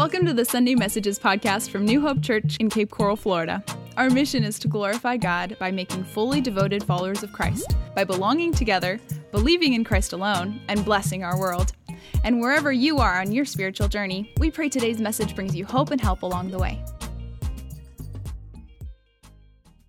Welcome to the Sunday Messages podcast from New Hope Church in Cape Coral, Florida. Our mission is to glorify God by making fully devoted followers of Christ, by belonging together, believing in Christ alone, and blessing our world. And wherever you are on your spiritual journey, we pray today's message brings you hope and help along the way.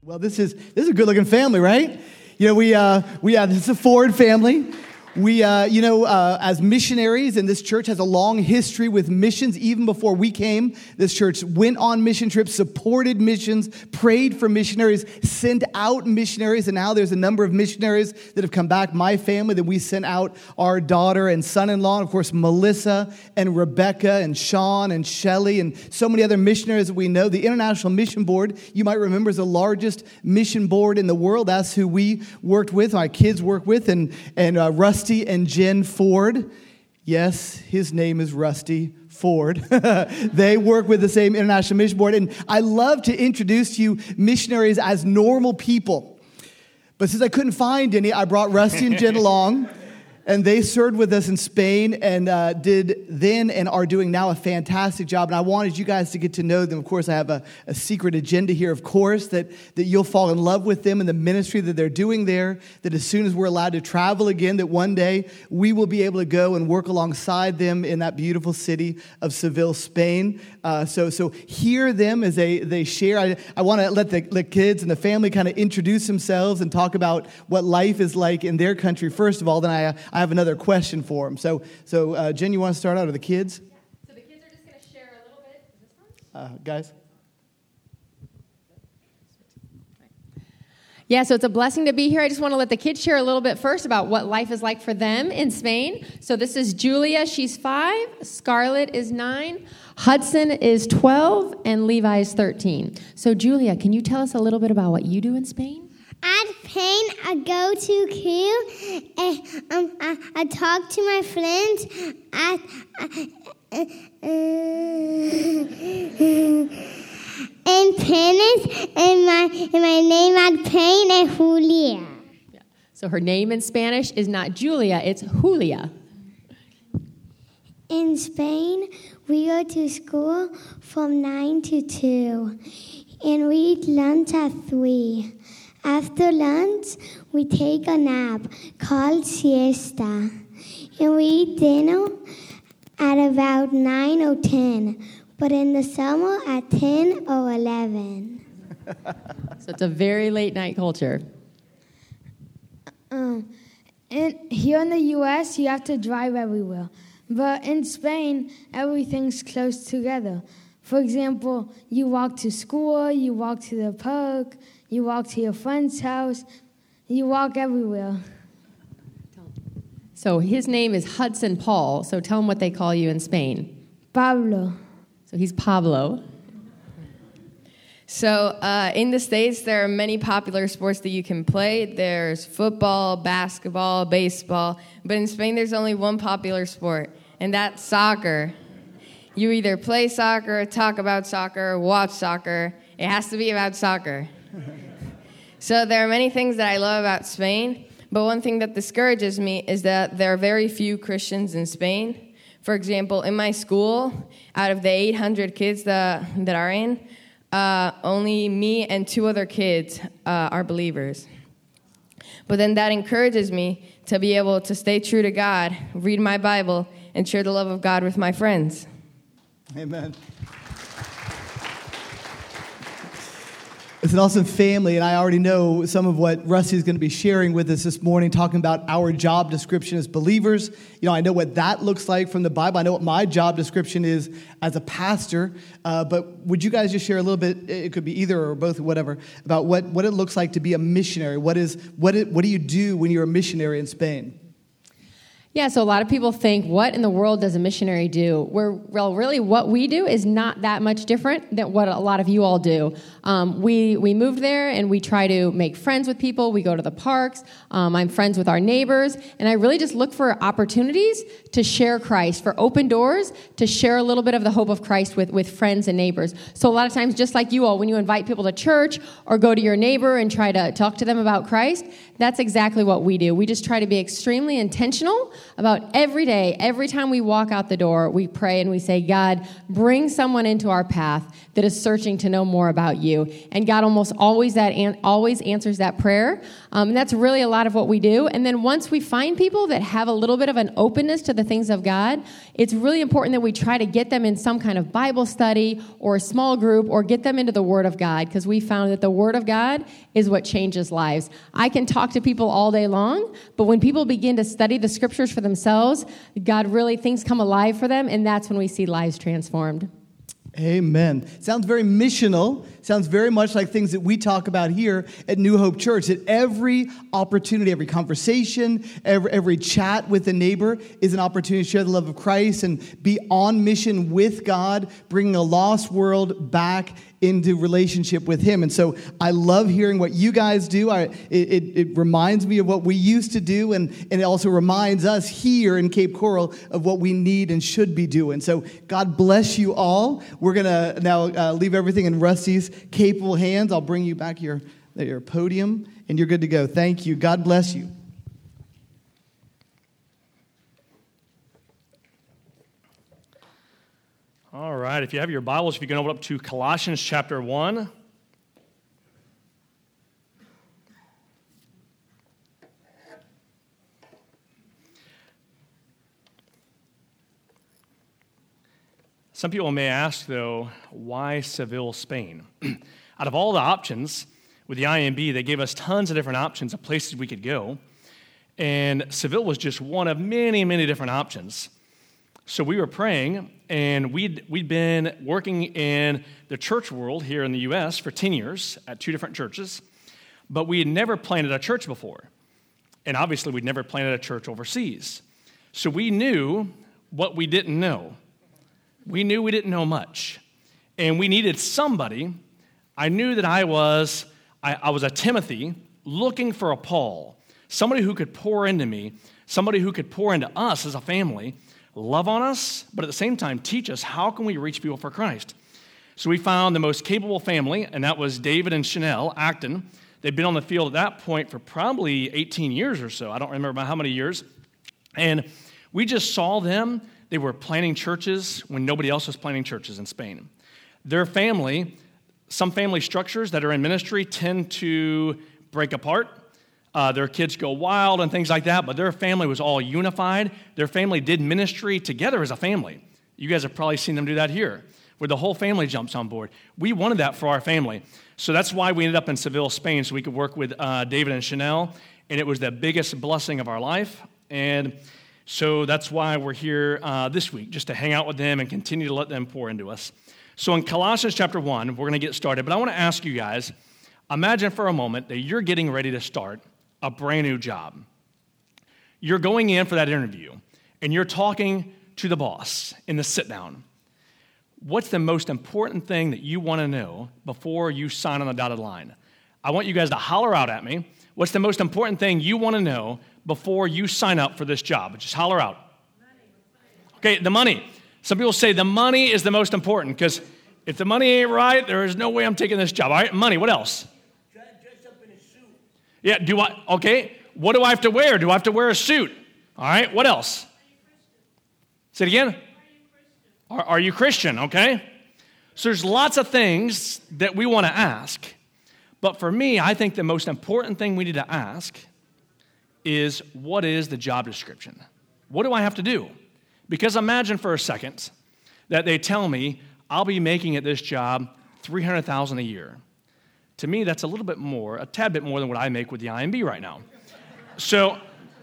Well, this is this is a good-looking family, right? You know, we uh, we uh, this is a Ford family. We, uh, you know, uh, as missionaries, and this church has a long history with missions. Even before we came, this church went on mission trips, supported missions, prayed for missionaries, sent out missionaries, and now there's a number of missionaries that have come back. My family, that we sent out our daughter and son-in-law, and of course Melissa and Rebecca and Sean and Shelly and so many other missionaries that we know. The International Mission Board, you might remember, is the largest mission board in the world. That's who we worked with, my kids work with, and and uh, Russ Rusty and Jen Ford. Yes, his name is Rusty Ford. they work with the same International Mission Board. And I love to introduce to you missionaries as normal people. But since I couldn't find any, I brought Rusty and Jen along and they served with us in Spain and uh, did then and are doing now a fantastic job. And I wanted you guys to get to know them. Of course, I have a, a, secret agenda here, of course, that, that you'll fall in love with them and the ministry that they're doing there. That as soon as we're allowed to travel again, that one day we will be able to go and work alongside them in that beautiful city of Seville, Spain. Uh, so, so hear them as they, they share. I, I want to let the, the kids and the family kind of introduce themselves and talk about what life is like in their country, first of all. Then I, I have another question for them. So, so uh, Jen, you want to start out, with the kids? Yeah. So the kids are just going to share a little bit. This? Uh, guys? Yeah, so it's a blessing to be here. I just want to let the kids share a little bit first about what life is like for them in Spain. So this is Julia, she's five. Scarlett is nine. Hudson is 12. And Levi is 13. So, Julia, can you tell us a little bit about what you do in Spain? At Pain, I go to queue. And, um, I, I talk to my friends. I, I, uh, and Penis, and my, and my name at Pain is Julia. Yeah. So her name in Spanish is not Julia, it's Julia. In Spain, we go to school from 9 to 2, and we eat lunch at 3. After lunch, we take a nap called siesta, and we eat dinner at about 9 or 10, but in the summer at 10 or 11. so it's a very late night culture. Um, and here in the U.S., you have to drive everywhere. But in Spain, everything's close together. For example, you walk to school, you walk to the park, you walk to your friend's house. You walk everywhere. So his name is Hudson Paul. So tell him what they call you in Spain. Pablo. So he's Pablo. So, uh, in the States, there are many popular sports that you can play. There's football, basketball, baseball. But in Spain, there's only one popular sport, and that's soccer. You either play soccer, talk about soccer, watch soccer. It has to be about soccer. So there are many things that I love about Spain, but one thing that discourages me is that there are very few Christians in Spain. For example, in my school, out of the 800 kids that, that are in, uh, only me and two other kids uh, are believers. But then that encourages me to be able to stay true to God, read my Bible, and share the love of God with my friends. Amen. It's an awesome family, and I already know some of what Rusty is going to be sharing with us this morning, talking about our job description as believers. You know, I know what that looks like from the Bible. I know what my job description is as a pastor. Uh, but would you guys just share a little bit? It could be either or both, or whatever, about what, what it looks like to be a missionary. What is what it, what do you do when you're a missionary in Spain? Yeah, so a lot of people think, what in the world does a missionary do? We're, well, really, what we do is not that much different than what a lot of you all do. Um, we, we moved there and we try to make friends with people. We go to the parks. Um, I'm friends with our neighbors. And I really just look for opportunities to share Christ, for open doors, to share a little bit of the hope of Christ with, with friends and neighbors. So a lot of times, just like you all, when you invite people to church or go to your neighbor and try to talk to them about Christ, that's exactly what we do. We just try to be extremely intentional about every day, every time we walk out the door, we pray and we say, God, bring someone into our path that is searching to know more about you. And God almost always that an- always answers that prayer. Um, and that's really a lot of what we do. And then once we find people that have a little bit of an openness to the things of God, it's really important that we try to get them in some kind of Bible study or a small group or get them into the Word of God because we found that the Word of God is what changes lives. I can talk to people all day long, but when people begin to study the scriptures for themselves, God really things come alive for them, and that's when we see lives transformed. Amen. Sounds very missional. Sounds very much like things that we talk about here at New Hope Church. That every opportunity, every conversation, every, every chat with a neighbor is an opportunity to share the love of Christ and be on mission with God, bringing a lost world back into relationship with Him. And so I love hearing what you guys do. I, it, it, reminds me of what we used to do, and, and it also reminds us here in Cape Coral of what we need and should be doing. So God bless you all. We're going to now uh, leave everything in Rusty's capable hands. I'll bring you back your, your podium, and you're good to go. Thank you. God bless you. All right, if you have your Bibles, if you can open up to Colossians chapter 1. Some people may ask, though, why Seville, Spain? Out of all the options with the IMB, they gave us tons of different options of places we could go. And Seville was just one of many, many different options. So we were praying, and we'd, we'd been working in the church world here in the US for 10 years at two different churches, but we had never planted a church before. And obviously, we'd never planted a church overseas. So we knew what we didn't know. We knew we didn't know much. And we needed somebody. I knew that I was, I, I was a Timothy looking for a Paul, somebody who could pour into me, somebody who could pour into us as a family love on us, but at the same time teach us how can we reach people for Christ. So we found the most capable family, and that was David and Chanel Acton. They'd been on the field at that point for probably 18 years or so. I don't remember how many years. And we just saw them. They were planting churches when nobody else was planting churches in Spain. Their family, some family structures that are in ministry tend to break apart uh, their kids go wild and things like that, but their family was all unified. Their family did ministry together as a family. You guys have probably seen them do that here, where the whole family jumps on board. We wanted that for our family. So that's why we ended up in Seville, Spain, so we could work with uh, David and Chanel. And it was the biggest blessing of our life. And so that's why we're here uh, this week, just to hang out with them and continue to let them pour into us. So in Colossians chapter 1, we're going to get started. But I want to ask you guys imagine for a moment that you're getting ready to start a brand new job. You're going in for that interview and you're talking to the boss in the sit down. What's the most important thing that you want to know before you sign on the dotted line? I want you guys to holler out at me. What's the most important thing you want to know before you sign up for this job? Just holler out. Okay, the money. Some people say the money is the most important because if the money ain't right, there is no way I'm taking this job. All right, money. What else? Yeah, do I, okay, what do I have to wear? Do I have to wear a suit? All right, what else? Say it again. Are, are you Christian? Okay. So there's lots of things that we want to ask. But for me, I think the most important thing we need to ask is what is the job description? What do I have to do? Because imagine for a second that they tell me I'll be making at this job 300,000 a year. To me, that's a little bit more, a tad bit more than what I make with the IMB right now. So,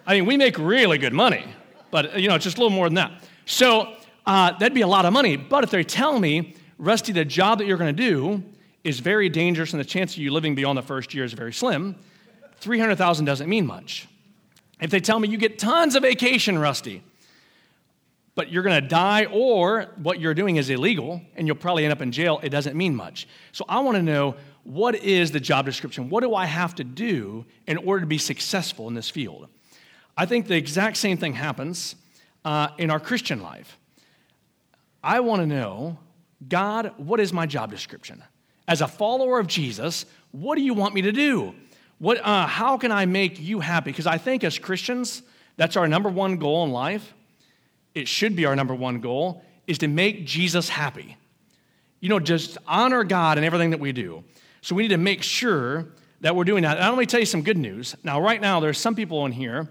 I mean, we make really good money, but you know, it's just a little more than that. So, uh, that'd be a lot of money. But if they tell me, Rusty, the job that you're going to do is very dangerous and the chance of you living beyond the first year is very slim, 300,000 doesn't mean much. If they tell me you get tons of vacation, Rusty, but you're going to die or what you're doing is illegal and you'll probably end up in jail, it doesn't mean much. So I want to know what is the job description? What do I have to do in order to be successful in this field? I think the exact same thing happens uh, in our Christian life. I want to know, God, what is my job description? As a follower of Jesus, what do you want me to do? What, uh, how can I make you happy? Because I think as Christians, That's our number one goal in life. It should be our number one goal is to make Jesus happy. You know, just honor God in everything that we do. So we need to make sure that we're doing that. And let me tell you some good news. Now, right now, there's some people in here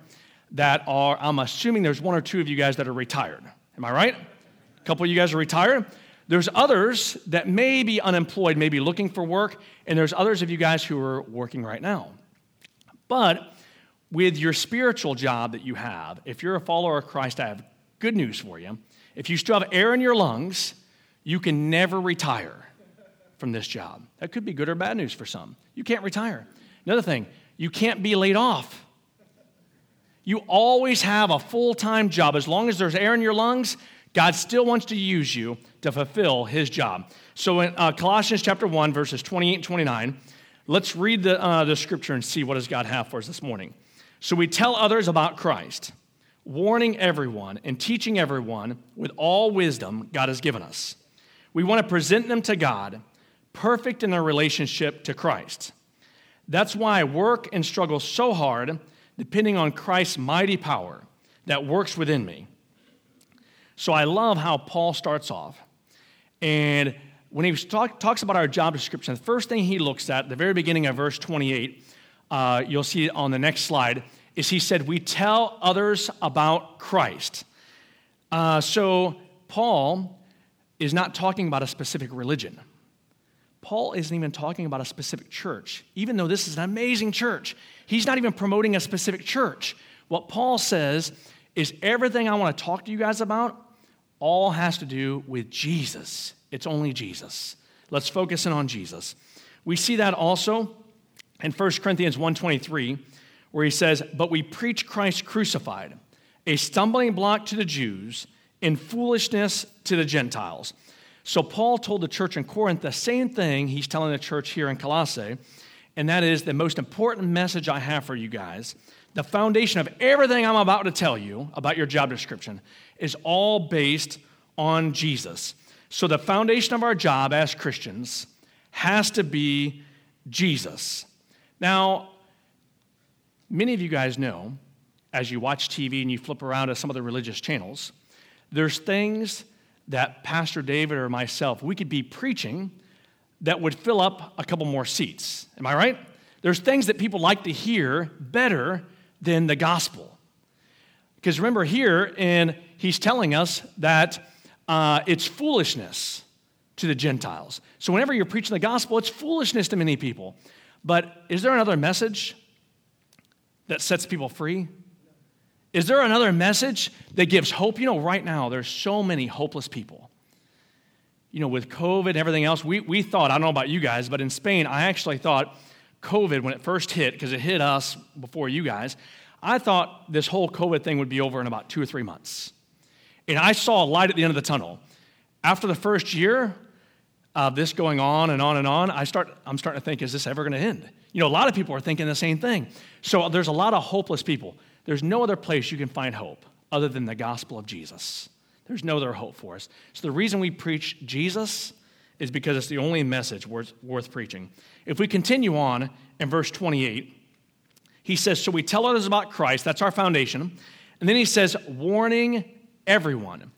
that are, I'm assuming there's one or two of you guys that are retired. Am I right? A couple of you guys are retired. There's others that may be unemployed, maybe looking for work, and there's others of you guys who are working right now. But with your spiritual job that you have, if you're a follower of Christ, I have good news for you. If you still have air in your lungs, you can never retire from this job. That could be good or bad news for some. You can't retire. Another thing, you can't be laid off. You always have a full time job. As long as there's air in your lungs, God still wants to use you to fulfill his job. So in uh, Colossians chapter 1, verses 28 and 29, let's read the, uh, the scripture and see what does God have for us this morning. So we tell others about Christ, warning everyone and teaching everyone with all wisdom God has given us. We want to present them to God, perfect in their relationship to Christ. That's why I work and struggle so hard, depending on Christ's mighty power that works within me. So I love how Paul starts off. And when he talk, talks about our job description, the first thing he looks at, the very beginning of verse 28, uh, you'll see on the next slide, is he said, We tell others about Christ. Uh, so Paul is not talking about a specific religion. Paul isn't even talking about a specific church, even though this is an amazing church. He's not even promoting a specific church. What Paul says is everything I want to talk to you guys about all has to do with Jesus. It's only Jesus. Let's focus in on Jesus. We see that also in 1 Corinthians 1:23 where he says, "But we preach Christ crucified, a stumbling block to the Jews and foolishness to the Gentiles." So Paul told the church in Corinth the same thing he's telling the church here in Colossae, and that is the most important message I have for you guys. The foundation of everything I'm about to tell you about your job description is all based on Jesus. So, the foundation of our job as Christians has to be Jesus. Now, many of you guys know, as you watch TV and you flip around to some of the religious channels, there's things that Pastor David or myself, we could be preaching that would fill up a couple more seats. Am I right? There's things that people like to hear better than the gospel. Because remember, here, and he's telling us that uh, it's foolishness to the Gentiles. So whenever you're preaching the gospel, it's foolishness to many people. But is there another message that sets people free? Is there another message that gives hope? You know, right now, there's so many hopeless people. You know, with COVID and everything else, we, we thought, I don't know about you guys, but in Spain, I actually thought COVID, when it first hit, because it hit us before you guys, I thought this whole COVID thing would be over in about two or three months. And I saw a light at the end of the tunnel. After the first year of this going on and on and on, I start, I'm starting to think, is this ever going to end? You know, a lot of people are thinking the same thing. So there's a lot of hopeless people. There's no other place you can find hope other than the gospel of Jesus. There's no other hope for us. So the reason we preach Jesus is because it's the only message worth, worth preaching. If we continue on in verse 28, he says, So we tell others about Christ, that's our foundation. And then he says, warning everyone.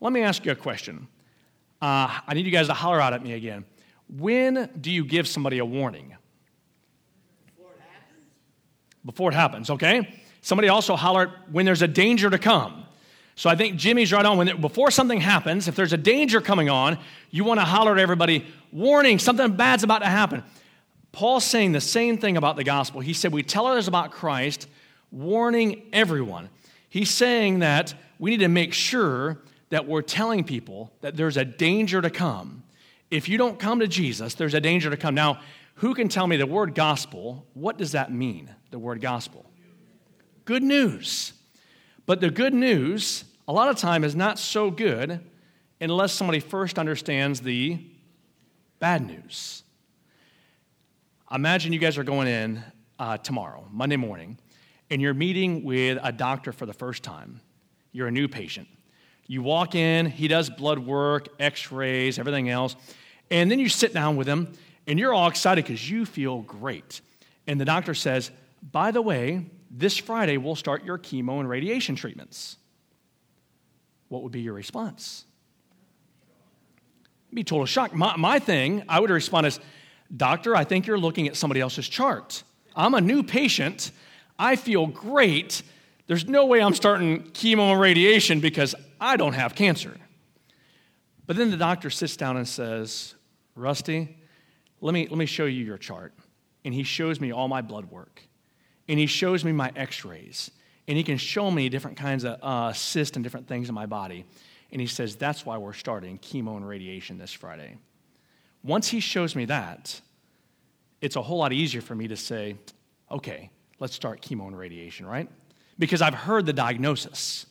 Let me ask you a question. Uh, I need you guys to holler out at me again. When do you give somebody a warning? Before it happens. Before it happens, okay? Somebody also holler when there's a danger to come. So I think Jimmy's right on. When before something happens, if there's a danger coming on, you want to holler at everybody, warning, something bad's about to happen. Paul's saying the same thing about the gospel. He said, We tell others about Christ, warning everyone. He's saying that we need to make sure that we're telling people that there's a danger to come. If you don't come to Jesus, there's a danger to come. Now, who can tell me the word gospel? What does that mean, the word gospel? Good news. But the good news, a lot of time, is not so good unless somebody first understands the bad news. Imagine you guys are going in uh, tomorrow, Monday morning, and you're meeting with a doctor for the first time. You're a new patient. You walk in, he does blood work, x rays, everything else, and then you sit down with him, and you're all excited because you feel great. And the doctor says, By the way, this Friday we'll start your chemo and radiation treatments. What would be your response? It'd be total shock. My, my thing, I would respond is, Doctor, I think you're looking at somebody else's chart. I'm a new patient. I feel great. There's no way I'm starting chemo and radiation because I don't have cancer. But then the doctor sits down and says, Rusty, let me, let me show you your chart. And he shows me all my blood work. And he shows me my x rays. And he can show me different kinds of uh, cysts and different things in my body. And he says, That's why we're starting chemo and radiation this Friday. Once he shows me that, it's a whole lot easier for me to say, Okay, let's start chemo and radiation, right? Because I've heard the diagnosis.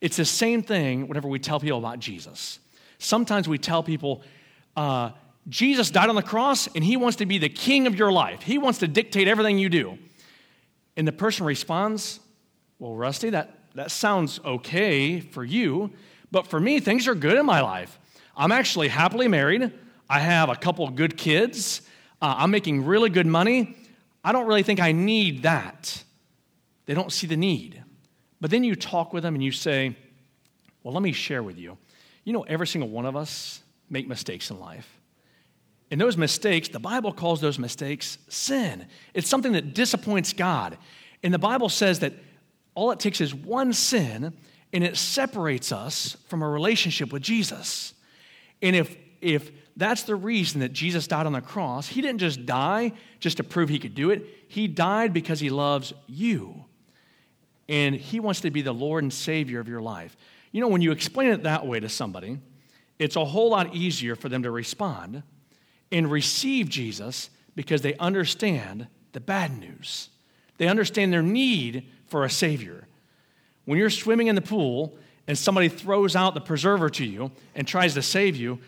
It's the same thing whenever we tell people about Jesus. Sometimes we tell people, uh, Jesus died on the cross and he wants to be the king of your life. He wants to dictate everything you do. And the person responds, Well, Rusty, that, that sounds okay for you, but for me, things are good in my life. I'm actually happily married. I have a couple good kids. Uh, I'm making really good money. I don't really think I need that. They don't see the need. But then you talk with them and you say, Well, let me share with you. You know, every single one of us make mistakes in life. And those mistakes, the Bible calls those mistakes sin. It's something that disappoints God. And the Bible says that all it takes is one sin and it separates us from a relationship with Jesus. And if, if that's the reason that Jesus died on the cross, he didn't just die just to prove he could do it, he died because he loves you. And he wants to be the Lord and Savior of your life. You know, when you explain it that way to somebody, it's a whole lot easier for them to respond and receive Jesus because they understand the bad news. They understand their need for a Savior. When you're swimming in the pool and somebody throws out the preserver to you and tries to save you,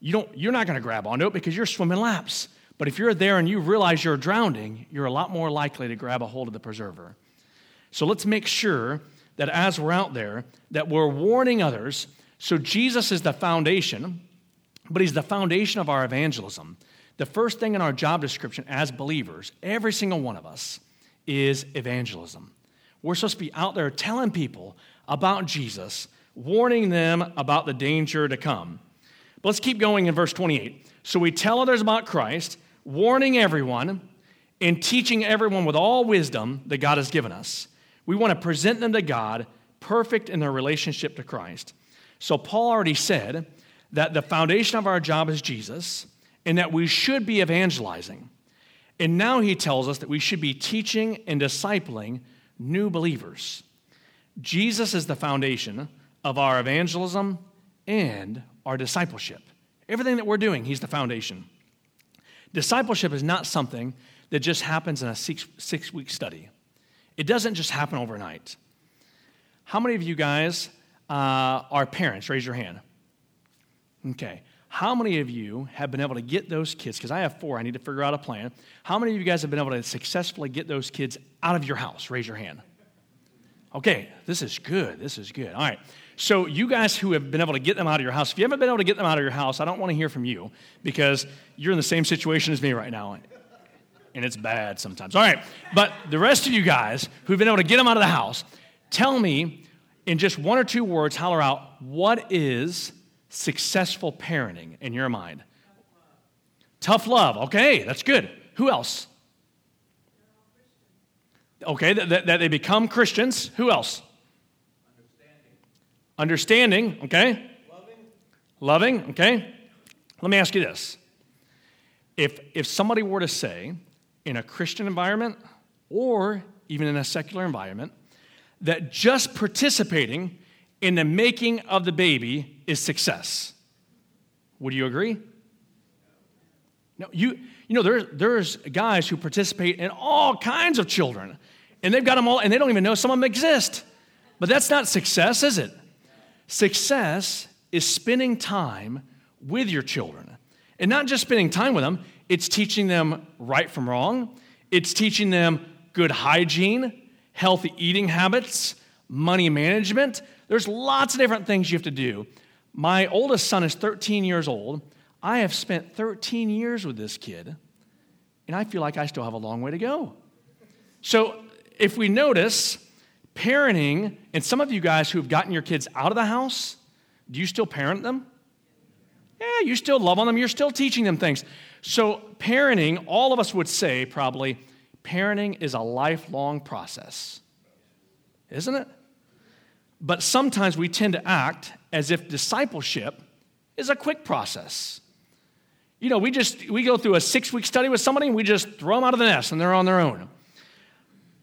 you don't, you're not going to grab onto it because you're swimming laps. But if you're there and you realize you're drowning, you're a lot more likely to grab a hold of the preserver. So let's make sure that as we're out there, that we're warning others. So Jesus is the foundation, but he's the foundation of our evangelism. The first thing in our job description as believers, every single one of us, is evangelism. We're supposed to be out there telling people about Jesus, warning them about the danger to come. But let's keep going in verse 28. So we tell others about Christ, warning everyone, and teaching everyone with all wisdom that God has given us. We want to present them to God perfect in their relationship to Christ. So, Paul already said that the foundation of our job is Jesus and that we should be evangelizing. And now he tells us that we should be teaching and discipling new believers. Jesus is the foundation of our evangelism and our discipleship. Everything that we're doing, he's the foundation. Discipleship is not something that just happens in a six, six week study. It doesn't just happen overnight. How many of you guys uh, are parents? Raise your hand. Okay. How many of you have been able to get those kids? Because I have four, I need to figure out a plan. How many of you guys have been able to successfully get those kids out of your house? Raise your hand. Okay, this is good. This is good. All right. So, you guys who have been able to get them out of your house, if you haven't been able to get them out of your house, I don't want to hear from you because you're in the same situation as me right now and it's bad sometimes. All right, but the rest of you guys who've been able to get them out of the house, tell me in just one or two words, holler out, what is successful parenting in your mind? Tough love. Okay, that's good. Who else? Okay, that, that, that they become Christians. Who else? Understanding. Understanding, okay? Loving. Loving, okay? Let me ask you this. If, if somebody were to say, in a Christian environment or even in a secular environment that just participating in the making of the baby is success. Would you agree? No, you, you know, there's, there's guys who participate in all kinds of children, and they've got them all, and they don't even know some of them exist. But that's not success, is it? Success is spending time with your children. And not just spending time with them, it's teaching them right from wrong, it's teaching them good hygiene, healthy eating habits, money management. There's lots of different things you have to do. My oldest son is 13 years old. I have spent 13 years with this kid, and I feel like I still have a long way to go. So, if we notice, parenting, and some of you guys who have gotten your kids out of the house, do you still parent them? Yeah, you still love on them, you're still teaching them things. So, parenting, all of us would say probably, parenting is a lifelong process, isn't it? But sometimes we tend to act as if discipleship is a quick process. You know, we just we go through a six week study with somebody and we just throw them out of the nest and they're on their own.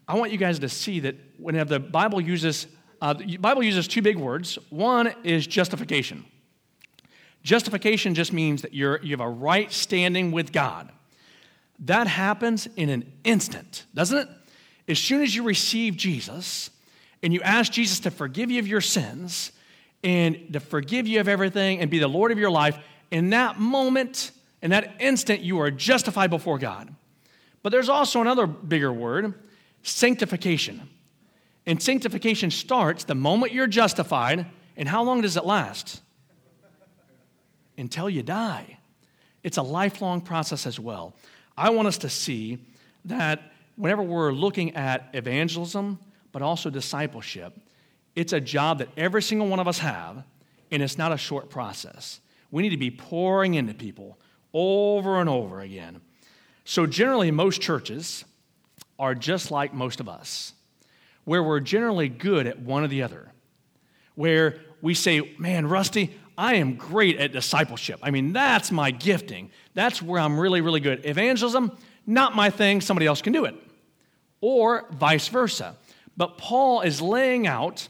I want you guys to see that whenever the Bible uses uh, the Bible uses two big words. One is justification. Justification just means that you're, you have a right standing with God. That happens in an instant, doesn't it? As soon as you receive Jesus and you ask Jesus to forgive you of your sins and to forgive you of everything and be the Lord of your life, in that moment, in that instant, you are justified before God. But there's also another bigger word sanctification. And sanctification starts the moment you're justified, and how long does it last? Until you die. It's a lifelong process as well. I want us to see that whenever we're looking at evangelism, but also discipleship, it's a job that every single one of us have, and it's not a short process. We need to be pouring into people over and over again. So, generally, most churches are just like most of us, where we're generally good at one or the other. Where we say, Man, Rusty, I am great at discipleship. I mean, that's my gifting. That's where I'm really, really good. Evangelism, not my thing, somebody else can do it. Or vice versa. But Paul is laying out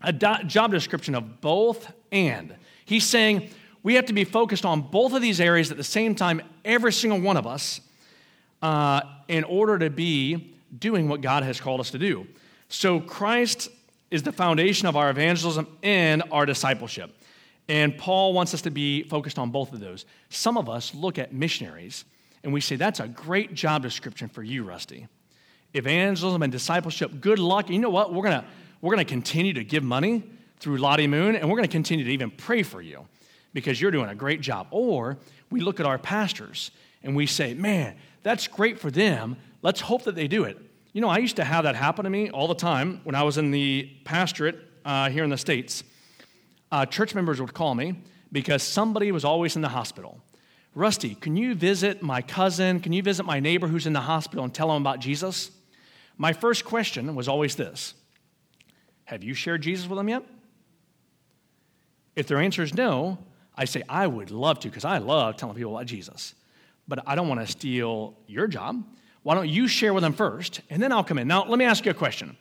a job description of both and. He's saying, we have to be focused on both of these areas at the same time, every single one of us, uh, in order to be doing what God has called us to do. So, Christ is the foundation of our evangelism and our discipleship. And Paul wants us to be focused on both of those. Some of us look at missionaries and we say, that's a great job description for you, Rusty. Evangelism and discipleship, good luck. You know what? We're going to we're going to continue to give money through Lottie Moon, and we're going to continue to even pray for you because you're doing a great job. Or we look at our pastors and we say, man, that's great for them. Let's hope that they do it. You know, I used to have that happen to me all the time when I was in the pastorate uh, here in the States. Uh, church members would call me because somebody was always in the hospital. Rusty, can you visit my cousin? Can you visit my neighbor who's in the hospital and tell him about Jesus? My first question was always this Have you shared Jesus with them yet? If their answer is no, I say, I would love to because I love telling people about Jesus. But I don't want to steal your job. Why don't you share with them first, and then I'll come in? Now, let me ask you a question.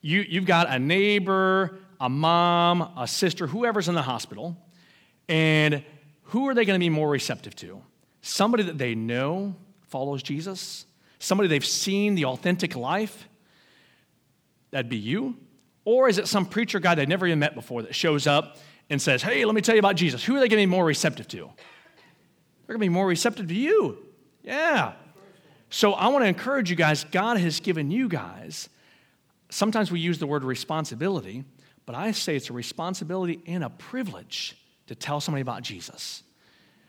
You, you've got a neighbor, a mom, a sister, whoever's in the hospital, and who are they going to be more receptive to? Somebody that they know follows Jesus? Somebody they've seen the authentic life? That'd be you. Or is it some preacher guy they've never even met before that shows up and says, Hey, let me tell you about Jesus, who are they going to be more receptive to? They're going to be more receptive to you. Yeah. So I want to encourage you guys, God has given you guys, sometimes we use the word responsibility, but I say it's a responsibility and a privilege to tell somebody about Jesus.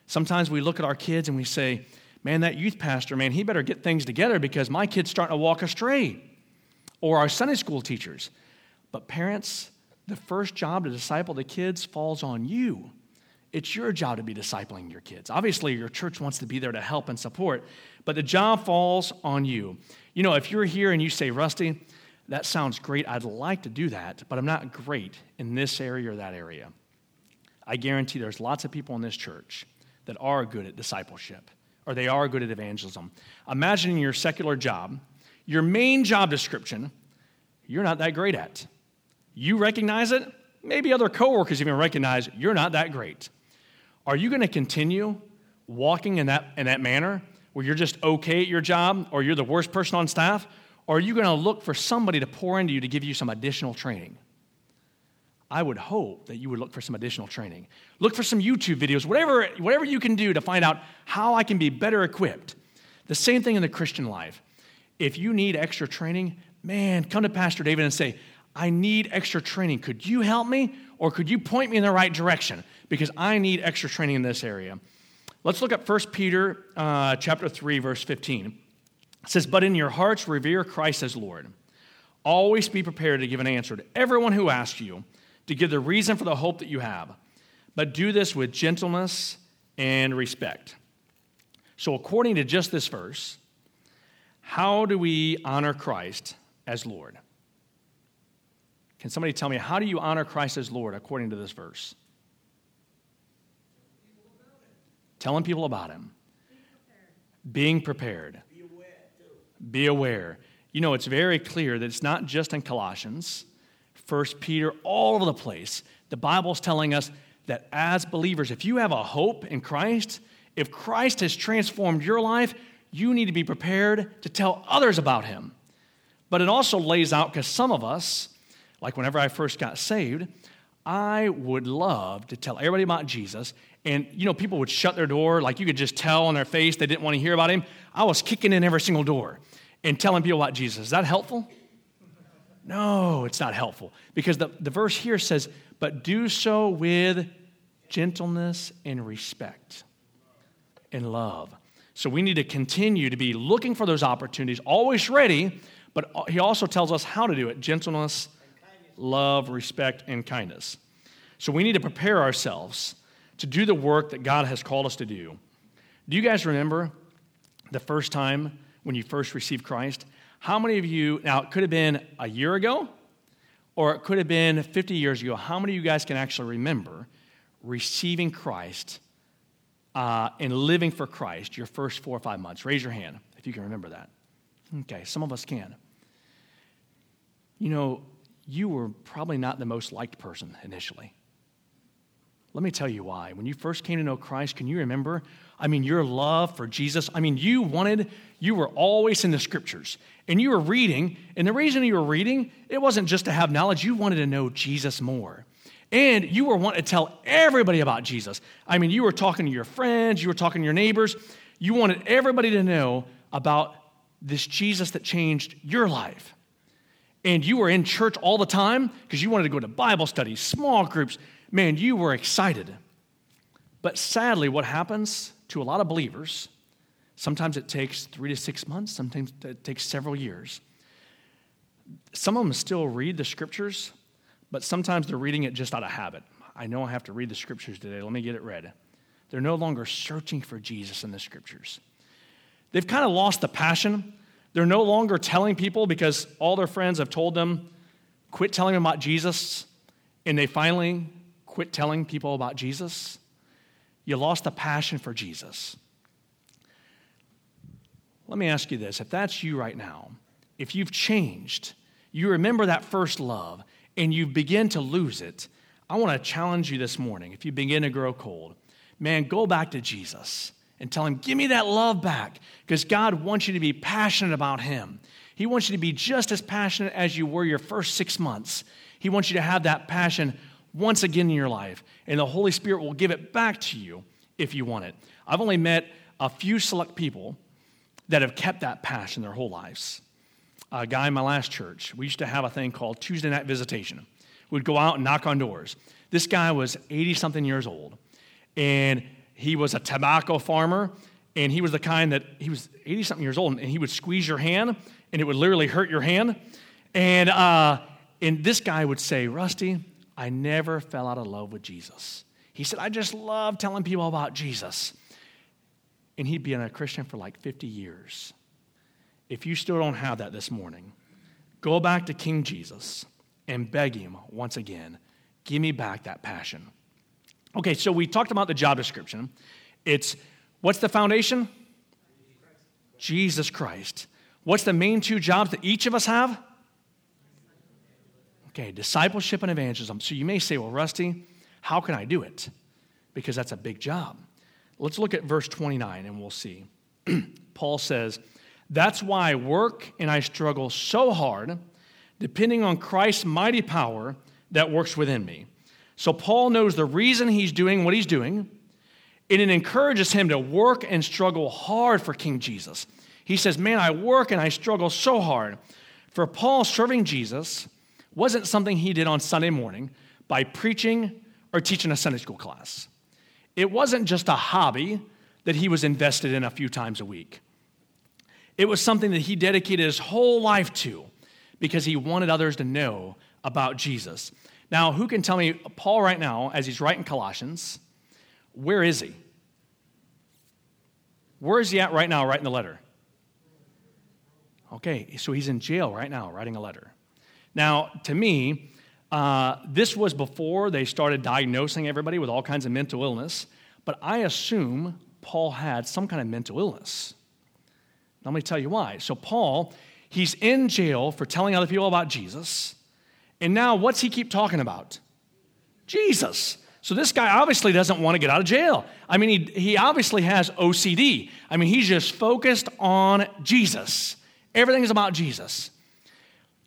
Sometimes we look at our kids and we say, man, that youth pastor, man, he better get things together because my kid's starting to walk astray. Or our Sunday school teachers. But parents, the first job to disciple the kids falls on you. It's your job to be discipling your kids. Obviously, your church wants to be there to help and support, but the job falls on you. You know, if you're here and you say, Rusty, that sounds great, I'd like to do that, but I'm not great in this area or that area. I guarantee there's lots of people in this church that are good at discipleship or they are good at evangelism. Imagine your secular job, your main job description, you're not that great at. You recognize it. Maybe other coworkers even recognize you're not that great. Are you going to continue walking in that, in that manner where you're just okay at your job or you're the worst person on staff? Or are you going to look for somebody to pour into you to give you some additional training? I would hope that you would look for some additional training. Look for some YouTube videos, whatever, whatever you can do to find out how I can be better equipped. The same thing in the Christian life. If you need extra training, man, come to Pastor David and say, I need extra training. Could you help me? Or could you point me in the right direction? Because I need extra training in this area. Let's look at 1 Peter uh, chapter 3, verse 15. It says, But in your hearts revere Christ as Lord. Always be prepared to give an answer to everyone who asks you, to give the reason for the hope that you have. But do this with gentleness and respect. So, according to just this verse, how do we honor Christ as Lord? Can somebody tell me, how do you honor Christ as Lord according to this verse? Telling people about him. Being prepared. Be aware. Be aware. You know, it's very clear that it's not just in Colossians, First Peter, all over the place. The Bible's telling us that as believers, if you have a hope in Christ, if Christ has transformed your life, you need to be prepared to tell others about him. But it also lays out because some of us, like whenever I first got saved, I would love to tell everybody about Jesus. And, you know, people would shut their door, like you could just tell on their face they didn't want to hear about him. I was kicking in every single door and telling people about Jesus. Is that helpful? No, it's not helpful. Because the, the verse here says, but do so with gentleness and respect and love. So we need to continue to be looking for those opportunities, always ready, but he also tells us how to do it gentleness, love, respect, and kindness. So we need to prepare ourselves to do the work that God has called us to do. Do you guys remember the first time when you first received Christ? How many of you, now it could have been a year ago or it could have been 50 years ago, how many of you guys can actually remember receiving Christ uh, and living for Christ your first four or five months? Raise your hand if you can remember that. Okay, some of us can. You know, you were probably not the most liked person initially. Let me tell you why. When you first came to know Christ, can you remember? I mean, your love for Jesus. I mean, you wanted, you were always in the scriptures and you were reading. And the reason you were reading, it wasn't just to have knowledge, you wanted to know Jesus more. And you were wanting to tell everybody about Jesus. I mean, you were talking to your friends, you were talking to your neighbors. You wanted everybody to know about this Jesus that changed your life. And you were in church all the time because you wanted to go to Bible studies, small groups. Man, you were excited. But sadly, what happens to a lot of believers, sometimes it takes three to six months, sometimes it takes several years. Some of them still read the scriptures, but sometimes they're reading it just out of habit. I know I have to read the scriptures today. Let me get it read. They're no longer searching for Jesus in the scriptures. They've kind of lost the passion. They're no longer telling people because all their friends have told them, quit telling them about Jesus, and they finally quit telling people about Jesus. You lost the passion for Jesus. Let me ask you this if that's you right now, if you've changed, you remember that first love, and you begin to lose it, I want to challenge you this morning. If you begin to grow cold, man, go back to Jesus and tell him, Give me that love back. Because God wants you to be passionate about him. He wants you to be just as passionate as you were your first six months. He wants you to have that passion once again in your life, and the Holy Spirit will give it back to you if you want it. I've only met a few select people that have kept that passion their whole lives a guy in my last church. We used to have a thing called Tuesday night visitation. We'd go out and knock on doors. This guy was 80 something years old, and he was a tobacco farmer, and he was the kind that he was 80 something years old, and he would squeeze your hand, and it would literally hurt your hand. And, uh, and this guy would say, Rusty, I never fell out of love with Jesus. He said, I just love telling people about Jesus. And he'd been a Christian for like 50 years if you still don't have that this morning, go back to King Jesus and beg him once again, give me back that passion. Okay, so we talked about the job description. It's what's the foundation? Jesus Christ. What's the main two jobs that each of us have? Okay, discipleship and evangelism. So you may say, well, Rusty, how can I do it? Because that's a big job. Let's look at verse 29 and we'll see. Paul says, that's why I work and I struggle so hard, depending on Christ's mighty power that works within me. So Paul knows the reason he's doing what he's doing, and it encourages him to work and struggle hard for King Jesus. He says, Man, I work and I struggle so hard. For Paul, serving Jesus wasn't something he did on Sunday morning by preaching or teaching a Sunday school class. It wasn't just a hobby that he was invested in a few times a week. It was something that he dedicated his whole life to because he wanted others to know about Jesus. Now, who can tell me, Paul, right now, as he's writing Colossians, where is he? Where is he at right now writing the letter? Okay, so he's in jail right now writing a letter. Now, to me, uh, this was before they started diagnosing everybody with all kinds of mental illness, but I assume Paul had some kind of mental illness. Now, let me tell you why. So, Paul, he's in jail for telling other people about Jesus, and now what's he keep talking about? Jesus. So this guy obviously doesn't want to get out of jail. I mean, he, he obviously has OCD. I mean, he's just focused on Jesus. Everything is about Jesus.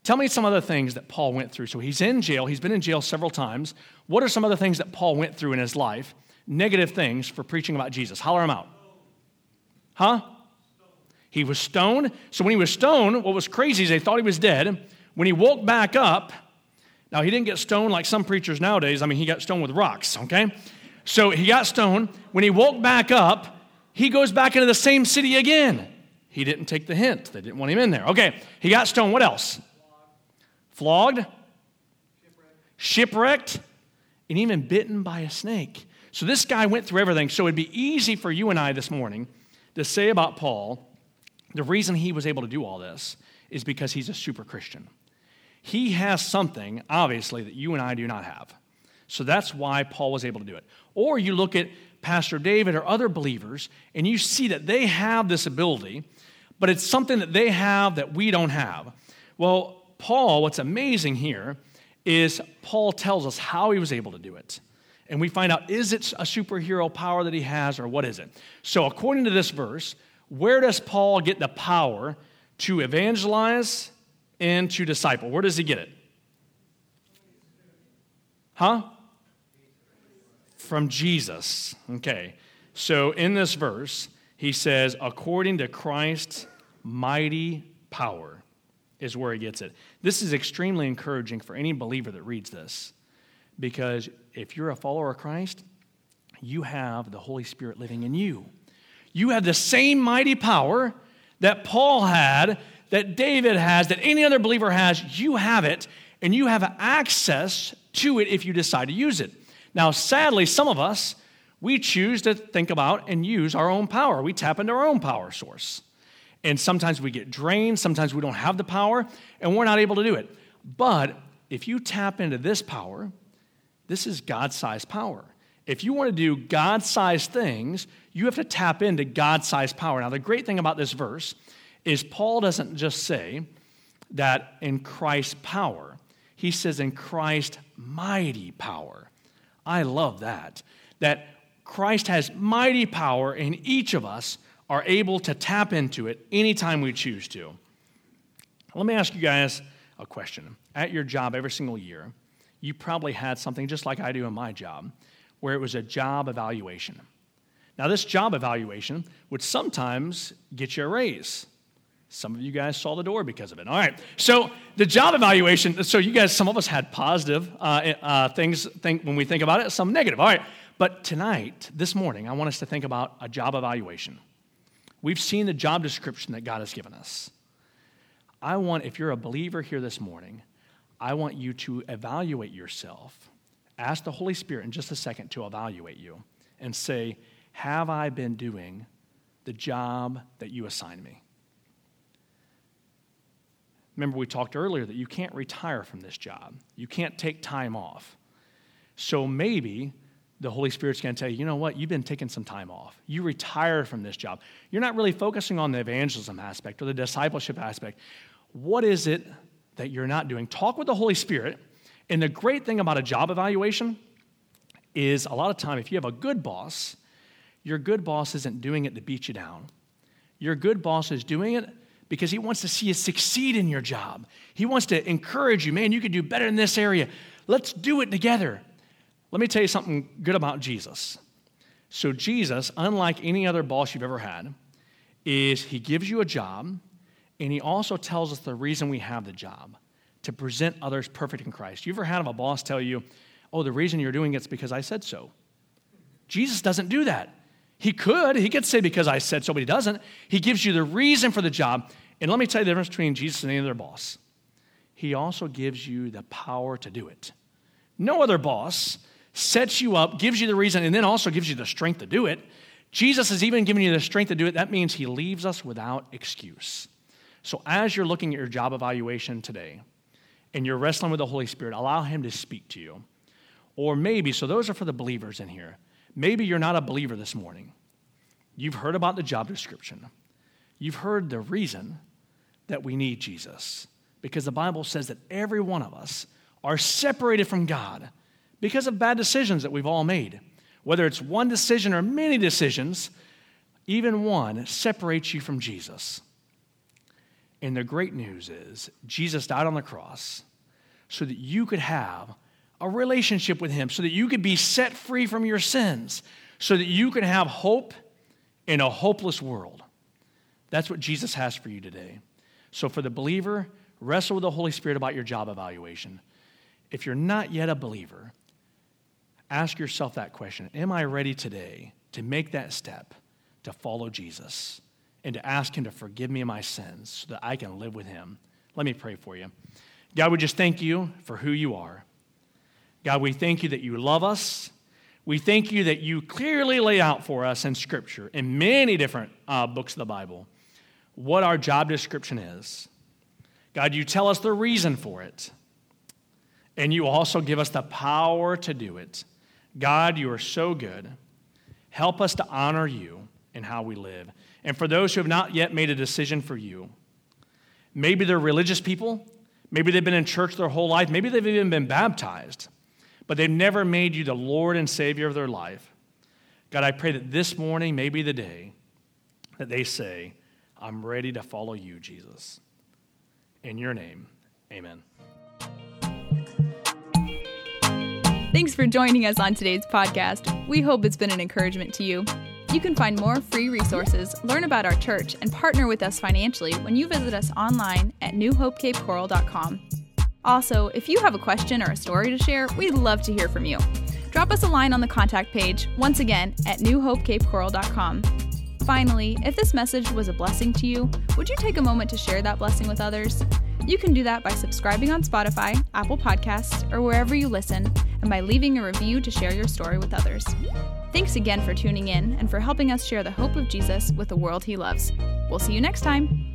Tell me some other things that Paul went through. So he's in jail. He's been in jail several times. What are some other things that Paul went through in his life? Negative things for preaching about Jesus. Holler them out. Huh? He was stoned. So when he was stoned, what was crazy is they thought he was dead. When he woke back up, now, he didn't get stoned like some preachers nowadays. I mean, he got stoned with rocks, okay? So he got stoned. When he woke back up, he goes back into the same city again. He didn't take the hint. They didn't want him in there. Okay, he got stoned. What else? Flogged, shipwrecked, and even bitten by a snake. So this guy went through everything. So it'd be easy for you and I this morning to say about Paul the reason he was able to do all this is because he's a super Christian. He has something, obviously, that you and I do not have. So that's why Paul was able to do it. Or you look at Pastor David or other believers, and you see that they have this ability, but it's something that they have that we don't have. Well, Paul, what's amazing here is Paul tells us how he was able to do it. And we find out is it a superhero power that he has, or what is it? So, according to this verse, where does Paul get the power to evangelize and to disciple. Where does he get it? Huh? From Jesus. Okay. So in this verse, he says, according to Christ's mighty power, is where he gets it. This is extremely encouraging for any believer that reads this because if you're a follower of Christ, you have the Holy Spirit living in you. You have the same mighty power that Paul had that David has, that any other believer has, you have it, and you have access to it if you decide to use it. Now, sadly, some of us, we choose to think about and use our own power. We tap into our own power source. And sometimes we get drained, sometimes we don't have the power, and we're not able to do it. But if you tap into this power, this is God sized power. If you want to do God sized things, you have to tap into God sized power. Now, the great thing about this verse is Paul doesn't just say that in Christ's power, he says in Christ's mighty power. I love that. That Christ has mighty power, in each of us are able to tap into it anytime we choose to. Let me ask you guys a question. At your job every single year, you probably had something just like I do in my job, where it was a job evaluation. Now, this job evaluation would sometimes get you a raise. Some of you guys saw the door because of it. All right. So the job evaluation. So you guys, some of us had positive uh, uh, things think, when we think about it. Some negative. All right. But tonight, this morning, I want us to think about a job evaluation. We've seen the job description that God has given us. I want, if you're a believer here this morning, I want you to evaluate yourself. Ask the Holy Spirit in just a second to evaluate you and say, Have I been doing the job that you assigned me? Remember, we talked earlier that you can't retire from this job, you can't take time off. So maybe the Holy Spirit's going to tell you, you know what, you've been taking some time off. You retire from this job. You're not really focusing on the evangelism aspect or the discipleship aspect. What is it that you're not doing? Talk with the Holy Spirit. And the great thing about a job evaluation is a lot of time, if you have a good boss, your good boss isn't doing it to beat you down. Your good boss is doing it because he wants to see you succeed in your job. He wants to encourage you, man, you could do better in this area. Let's do it together. Let me tell you something good about Jesus. So, Jesus, unlike any other boss you've ever had, is he gives you a job and he also tells us the reason we have the job to present others perfect in Christ. You ever had a boss tell you, oh, the reason you're doing it's because I said so? Jesus doesn't do that. He could. He could say because I said so, but he doesn't. He gives you the reason for the job. And let me tell you the difference between Jesus and any other boss. He also gives you the power to do it. No other boss sets you up, gives you the reason, and then also gives you the strength to do it. Jesus has even given you the strength to do it. That means he leaves us without excuse. So as you're looking at your job evaluation today and you're wrestling with the Holy Spirit, allow him to speak to you. Or maybe, so those are for the believers in here. Maybe you're not a believer this morning. You've heard about the job description. You've heard the reason that we need Jesus. Because the Bible says that every one of us are separated from God because of bad decisions that we've all made. Whether it's one decision or many decisions, even one separates you from Jesus. And the great news is, Jesus died on the cross so that you could have a relationship with Him, so that you could be set free from your sins, so that you could have hope in a hopeless world. That's what Jesus has for you today. So, for the believer, wrestle with the Holy Spirit about your job evaluation. If you're not yet a believer, ask yourself that question Am I ready today to make that step to follow Jesus and to ask Him to forgive me my sins so that I can live with Him? Let me pray for you. God, we just thank you for who you are. God, we thank you that you love us. We thank you that you clearly lay out for us in Scripture, in many different uh, books of the Bible, what our job description is. God, you tell us the reason for it, and you also give us the power to do it. God, you are so good. Help us to honor you in how we live. And for those who have not yet made a decision for you, maybe they're religious people, maybe they've been in church their whole life, maybe they've even been baptized, but they've never made you the Lord and Savior of their life. God, I pray that this morning may be the day that they say, I'm ready to follow you, Jesus. In your name, amen. Thanks for joining us on today's podcast. We hope it's been an encouragement to you. You can find more free resources, learn about our church, and partner with us financially when you visit us online at newhopecapecoral.com. Also, if you have a question or a story to share, we'd love to hear from you. Drop us a line on the contact page, once again, at newhopecapecoral.com. Finally, if this message was a blessing to you, would you take a moment to share that blessing with others? You can do that by subscribing on Spotify, Apple Podcasts, or wherever you listen, and by leaving a review to share your story with others. Thanks again for tuning in and for helping us share the hope of Jesus with the world he loves. We'll see you next time.